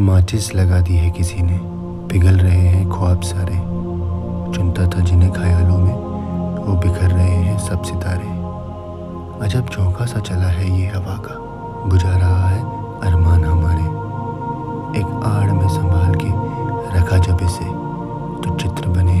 माचिस लगा दी है किसी ने। पिघल रहे हैं ख्वाब सारे। चुनता था जिन्हें ख्यालों में, वो बिखर रहे हैं सब सितारे। अजब चौंका सा चला है ये हवा का। बुझा रहा है अरमान हमारे। एक आड़ में संभाल के रखा जब इसे तो चित्र बने